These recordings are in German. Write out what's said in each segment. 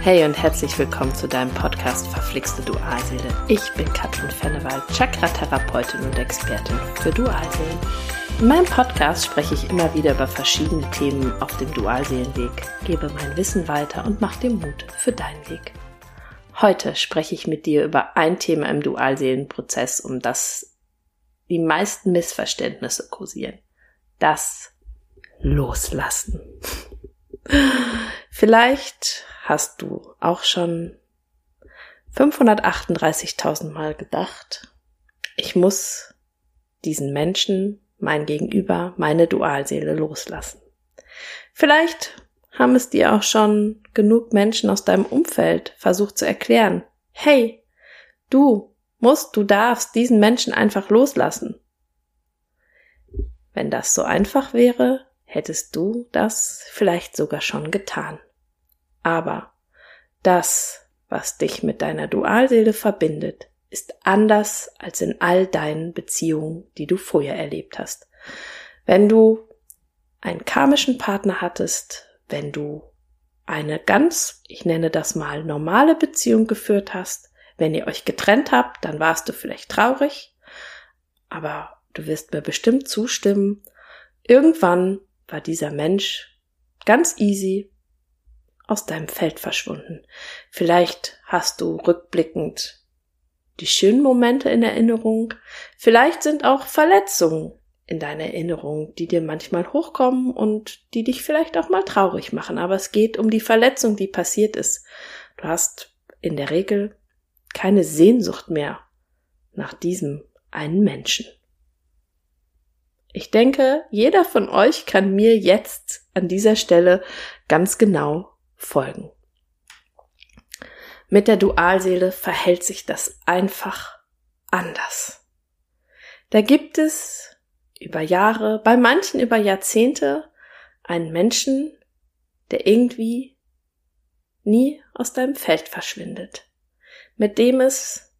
Hey und herzlich willkommen zu deinem Podcast Verflixte Dualseele. Ich bin Katrin Fennewald, Chakra-Therapeutin und Expertin für Dualseelen. In meinem Podcast spreche ich immer wieder über verschiedene Themen auf dem Dualseelenweg, gebe mein Wissen weiter und mache dir Mut für deinen Weg. Heute spreche ich mit dir über ein Thema im Dualseelenprozess, um das die meisten Missverständnisse kursieren. Das Loslassen. Vielleicht hast du auch schon 538.000 Mal gedacht, ich muss diesen Menschen, mein Gegenüber, meine Dualseele loslassen. Vielleicht haben es dir auch schon genug Menschen aus deinem Umfeld versucht zu erklären. Hey, du musst, du darfst diesen Menschen einfach loslassen. Wenn das so einfach wäre, hättest du das vielleicht sogar schon getan. Aber das, was dich mit deiner Dualseele verbindet, ist anders als in all deinen Beziehungen, die du vorher erlebt hast. Wenn du einen karmischen Partner hattest, wenn du eine ganz, ich nenne das mal, normale Beziehung geführt hast, wenn ihr euch getrennt habt, dann warst du vielleicht traurig, aber du wirst mir bestimmt zustimmen, irgendwann war dieser Mensch ganz easy aus deinem Feld verschwunden. Vielleicht hast du rückblickend die schönen Momente in Erinnerung, vielleicht sind auch Verletzungen in deiner Erinnerung, die dir manchmal hochkommen und die dich vielleicht auch mal traurig machen. Aber es geht um die Verletzung, die passiert ist. Du hast in der Regel keine Sehnsucht mehr nach diesem einen Menschen. Ich denke, jeder von euch kann mir jetzt an dieser Stelle ganz genau folgen. Mit der Dualseele verhält sich das einfach anders. Da gibt es über Jahre, bei manchen über Jahrzehnte, einen Menschen, der irgendwie nie aus deinem Feld verschwindet, mit dem es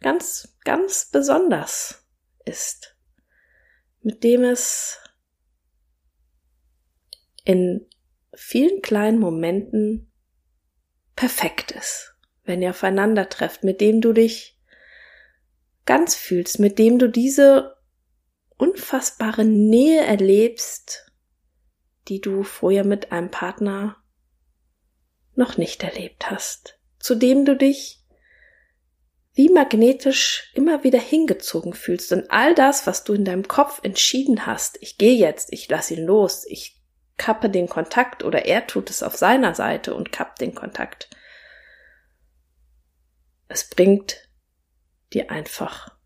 ganz, ganz besonders ist, mit dem es in vielen kleinen Momenten perfekt ist, wenn ihr aufeinander trefft, mit dem du dich ganz fühlst, mit dem du diese unfassbare Nähe erlebst, die du vorher mit einem Partner noch nicht erlebt hast, zu dem du dich wie magnetisch immer wieder hingezogen fühlst. Und all das, was du in deinem Kopf entschieden hast, ich gehe jetzt, ich lass ihn los, ich kappe den Kontakt oder er tut es auf seiner Seite und kappt den Kontakt. Es bringt dir einfach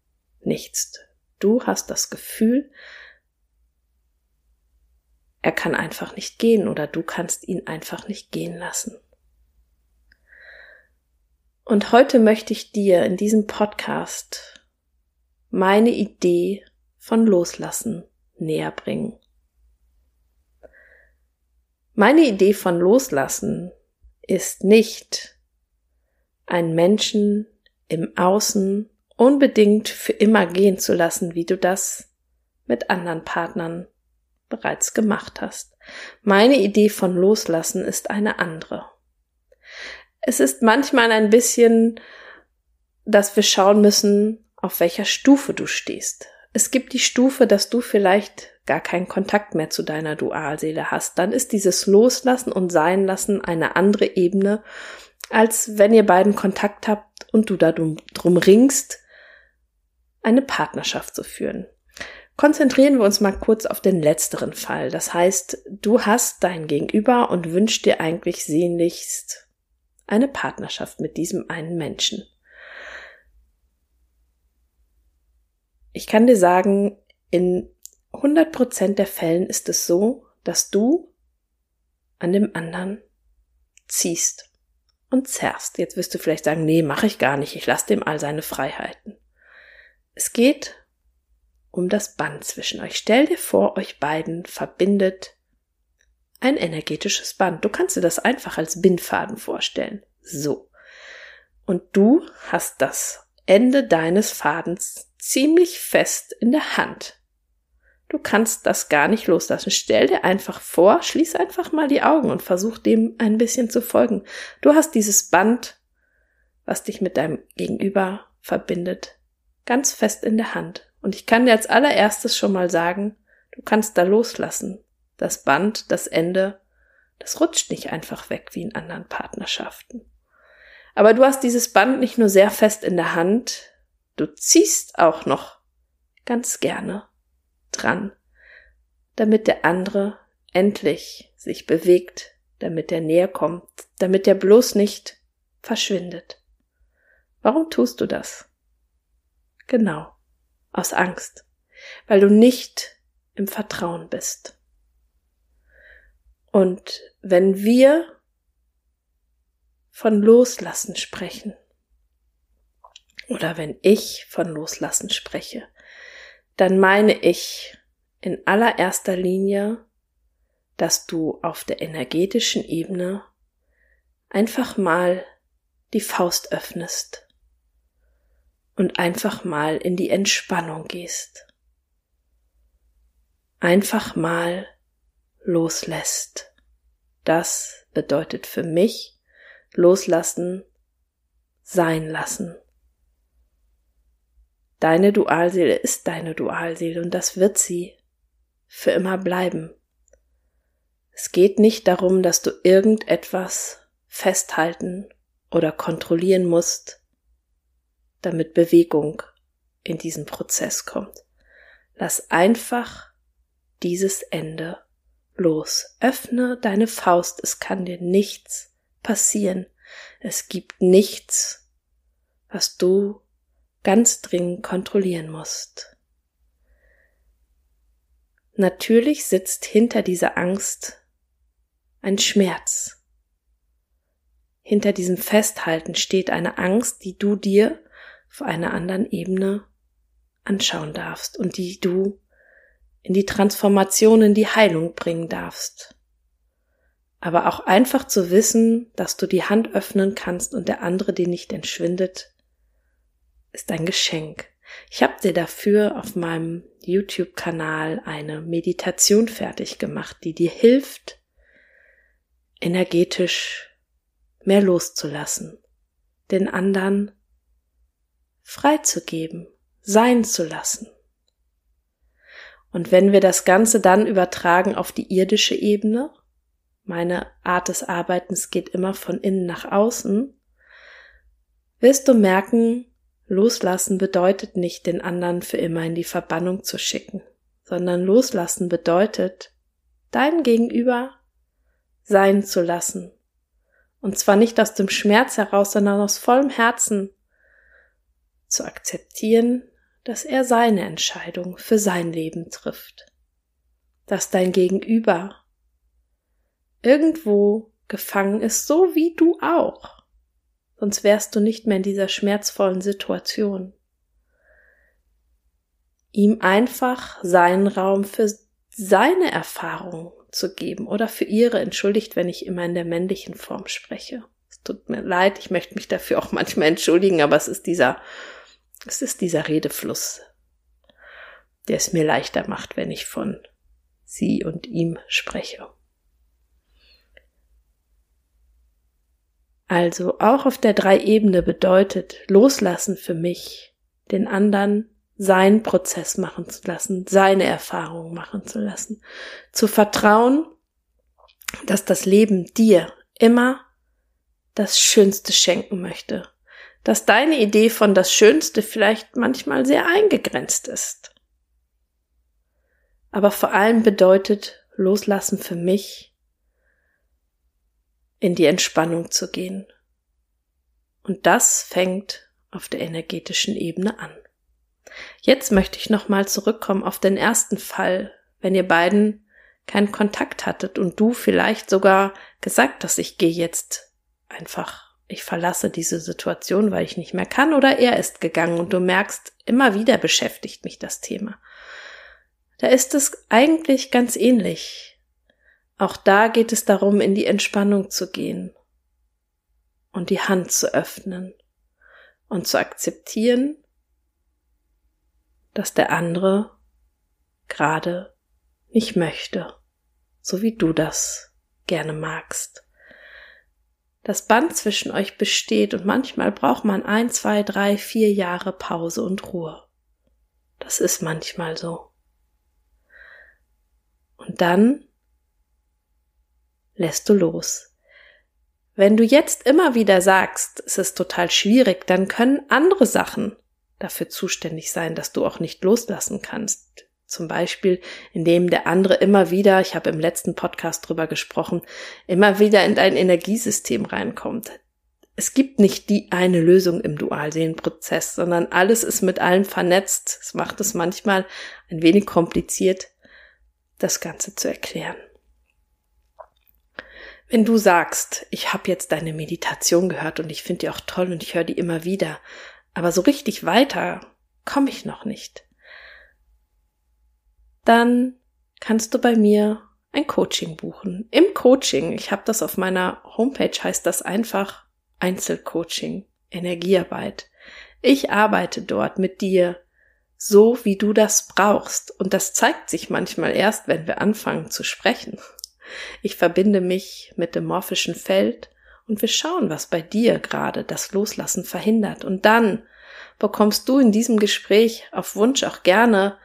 nichts. Du hast das Gefühl, er kann einfach nicht gehen oder du kannst ihn einfach nicht gehen lassen. Und heute möchte ich dir in diesem Podcast meine Idee von Loslassen näher bringen. Meine Idee von Loslassen ist nicht, einen Menschen im Außen unbedingt für immer gehen zu lassen, wie du das mit anderen Partnern bereits gemacht hast. Meine Idee von Loslassen ist eine andere. Es ist manchmal ein bisschen, dass wir schauen müssen, auf welcher Stufe du stehst. Es gibt die Stufe, dass du vielleicht gar keinen Kontakt mehr zu deiner Dualseele hast. Dann ist dieses Loslassen und Sein lassen eine andere Ebene, als wenn ihr beiden Kontakt habt und du darum ringst, eine Partnerschaft zu führen. Konzentrieren wir uns mal kurz auf den letzteren Fall. Das heißt, du hast dein Gegenüber und wünschst dir eigentlich sehnlichst eine Partnerschaft mit diesem einen Menschen. Ich kann dir sagen, in 100% der Fällen ist es so, dass du an dem anderen ziehst und zerrst. Jetzt wirst du vielleicht sagen, nee, mache ich gar nicht, ich lasse dem all seine Freiheiten. Es geht um das Band zwischen euch. Stell dir vor, euch beiden verbindet ein energetisches Band. Du kannst dir das einfach als Bindfaden vorstellen. So. Und du hast das Ende deines Fadens ziemlich fest in der Hand. Du kannst das gar nicht loslassen. Stell dir einfach vor, schließ einfach mal die Augen und versuch dem ein bisschen zu folgen. Du hast dieses Band, was dich mit deinem Gegenüber verbindet, ganz fest in der Hand. Und ich kann dir als allererstes schon mal sagen, du kannst da loslassen. Das Band, das Ende, das rutscht nicht einfach weg wie in anderen Partnerschaften. Aber du hast dieses Band nicht nur sehr fest in der Hand, du ziehst auch noch ganz gerne dran, damit der andere endlich sich bewegt, damit er näher kommt, damit er bloß nicht verschwindet. Warum tust du das? Genau, aus Angst, weil du nicht im Vertrauen bist. Und wenn wir von Loslassen sprechen, oder wenn ich von Loslassen spreche, dann meine ich in allererster Linie, dass du auf der energetischen Ebene einfach mal die Faust öffnest und einfach mal in die Entspannung gehst. Einfach mal loslässt. Das bedeutet für mich loslassen, sein lassen. Deine Dualseele ist deine Dualseele und das wird sie für immer bleiben. Es geht nicht darum, dass du irgendetwas festhalten oder kontrollieren musst, damit Bewegung in diesen Prozess kommt. Lass einfach dieses Ende los. Öffne deine Faust, es kann dir nichts passieren. Es gibt nichts, was du ganz dringend kontrollieren musst. Natürlich sitzt hinter dieser Angst ein Schmerz. Hinter diesem Festhalten steht eine Angst, die du dir auf einer anderen Ebene anschauen darfst und die du in die Transformation, in die Heilung bringen darfst. Aber auch einfach zu wissen, dass du die Hand öffnen kannst und der andere dir nicht entschwindet, ist ein Geschenk. Ich habe dir dafür auf meinem YouTube-Kanal eine Meditation fertig gemacht, die dir hilft, energetisch mehr loszulassen, den anderen freizugeben, sein zu lassen. Und wenn wir das Ganze dann übertragen auf die irdische Ebene, meine Art des Arbeitens geht immer von innen nach außen, wirst du merken, Loslassen bedeutet nicht, den anderen für immer in die Verbannung zu schicken, sondern loslassen bedeutet, dein Gegenüber sein zu lassen. Und zwar nicht aus dem Schmerz heraus, sondern aus vollem Herzen zu akzeptieren, dass er seine Entscheidung für sein Leben trifft. Dass dein Gegenüber irgendwo gefangen ist, so wie du auch sonst wärst du nicht mehr in dieser schmerzvollen Situation. Ihm einfach seinen Raum für seine Erfahrung zu geben oder für ihre, entschuldigt, wenn ich immer in der männlichen Form spreche. Es tut mir leid, ich möchte mich dafür auch manchmal entschuldigen, aber es ist dieser, es ist dieser Redefluss, der es mir leichter macht, wenn ich von sie und ihm spreche. Also auch auf der Drei-Ebene bedeutet loslassen für mich, den anderen seinen Prozess machen zu lassen, seine Erfahrungen machen zu lassen, zu vertrauen, dass das Leben dir immer das Schönste schenken möchte, dass deine Idee von das Schönste vielleicht manchmal sehr eingegrenzt ist. Aber vor allem bedeutet loslassen für mich, in die Entspannung zu gehen. Und das fängt auf der energetischen Ebene an. Jetzt möchte ich nochmal zurückkommen auf den ersten Fall, wenn ihr beiden keinen Kontakt hattet und du vielleicht sogar gesagt hast, ich gehe jetzt einfach, ich verlasse diese Situation, weil ich nicht mehr kann, oder er ist gegangen und du merkst, immer wieder beschäftigt mich das Thema. Da ist es eigentlich ganz ähnlich. Auch da geht es darum, in die Entspannung zu gehen und die Hand zu öffnen und zu akzeptieren, dass der andere gerade nicht möchte, so wie du das gerne magst. Das Band zwischen euch besteht und manchmal braucht man ein, zwei, drei, vier Jahre Pause und Ruhe. Das ist manchmal so. Und dann lässt du los. Wenn du jetzt immer wieder sagst, es ist total schwierig, dann können andere Sachen dafür zuständig sein, dass du auch nicht loslassen kannst. Zum Beispiel, indem der andere immer wieder, ich habe im letzten Podcast drüber gesprochen, immer wieder in dein Energiesystem reinkommt. Es gibt nicht die eine Lösung im Dualseelenprozess, sondern alles ist mit allem vernetzt. Es macht es manchmal ein wenig kompliziert, das Ganze zu erklären. Wenn du sagst, ich habe jetzt deine Meditation gehört und ich finde die auch toll und ich höre die immer wieder, aber so richtig weiter komme ich noch nicht, dann kannst du bei mir ein Coaching buchen. Im Coaching, ich habe das auf meiner Homepage, heißt das einfach Einzelcoaching, Energiearbeit. Ich arbeite dort mit dir so, wie du das brauchst. Und das zeigt sich manchmal erst, wenn wir anfangen zu sprechen. Ich verbinde mich mit dem morphischen Feld und wir schauen, was bei dir gerade das Loslassen verhindert. Und dann bekommst du in diesem Gespräch auf Wunsch auch gerne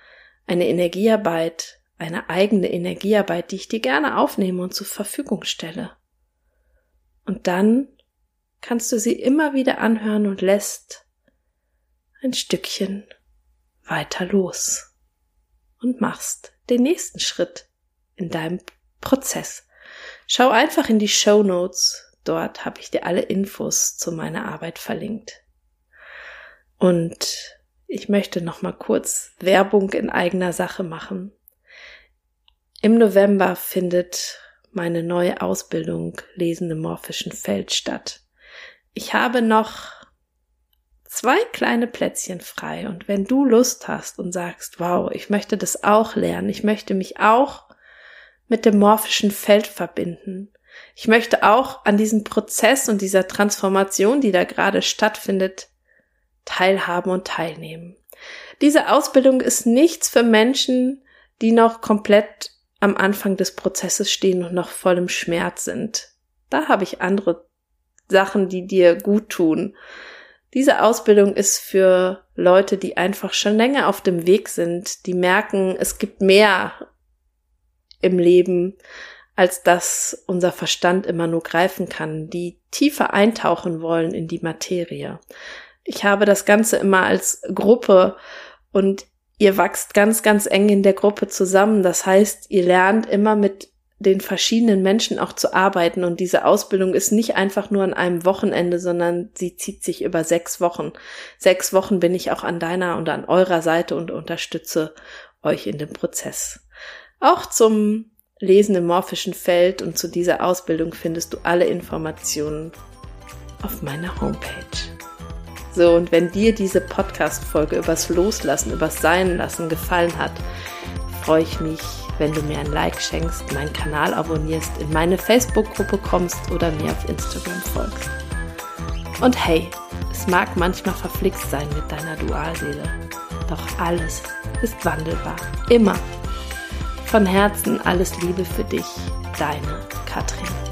eine Energiearbeit, eine eigene Energiearbeit, die ich dir gerne aufnehme und zur Verfügung stelle. Und dann kannst du sie immer wieder anhören und lässt ein Stückchen weiter los und machst den nächsten Schritt in deinem Prozess. Schau einfach in die Show Notes. Dort habe ich dir alle Infos zu meiner Arbeit verlinkt. Und ich möchte noch mal kurz Werbung in eigener Sache machen. Im November findet meine neue Ausbildung Lesende morphischen Feld statt. Ich habe noch zwei kleine Plätzchen frei und wenn du Lust hast und sagst, wow, ich möchte das auch lernen, ich möchte mich auch mit dem morphischen Feld verbinden. Ich möchte auch an diesem Prozess und dieser Transformation, die da gerade stattfindet, teilhaben und teilnehmen. Diese Ausbildung ist nichts für Menschen, die noch komplett am Anfang des Prozesses stehen und noch voll im Schmerz sind. Da habe ich andere Sachen, die dir gut tun. Diese Ausbildung ist für Leute, die einfach schon länger auf dem Weg sind, die merken, es gibt mehr im Leben, als dass unser Verstand immer nur greifen kann, die tiefer eintauchen wollen in die Materie. Ich habe das Ganze immer als Gruppe und ihr wachst ganz, ganz eng in der Gruppe zusammen. Das heißt, ihr lernt immer mit den verschiedenen Menschen auch zu arbeiten und diese Ausbildung ist nicht einfach nur an einem Wochenende, sondern sie zieht sich über sechs Wochen. Sechs Wochen bin ich auch an deiner und an eurer Seite und unterstütze euch in dem Prozess. Auch zum Lesen im morphischen Feld und zu dieser Ausbildung findest du alle Informationen auf meiner Homepage. So, und wenn dir diese Podcast-Folge übers Loslassen, übers Sein lassen gefallen hat, freue ich mich, wenn du mir ein Like schenkst, meinen Kanal abonnierst, in meine Facebook-Gruppe kommst oder mir auf Instagram folgst. Und hey, es mag manchmal verflixt sein mit deiner Dualseele, doch alles ist wandelbar. Immer. Von Herzen alles Liebe für dich, deine Katrin.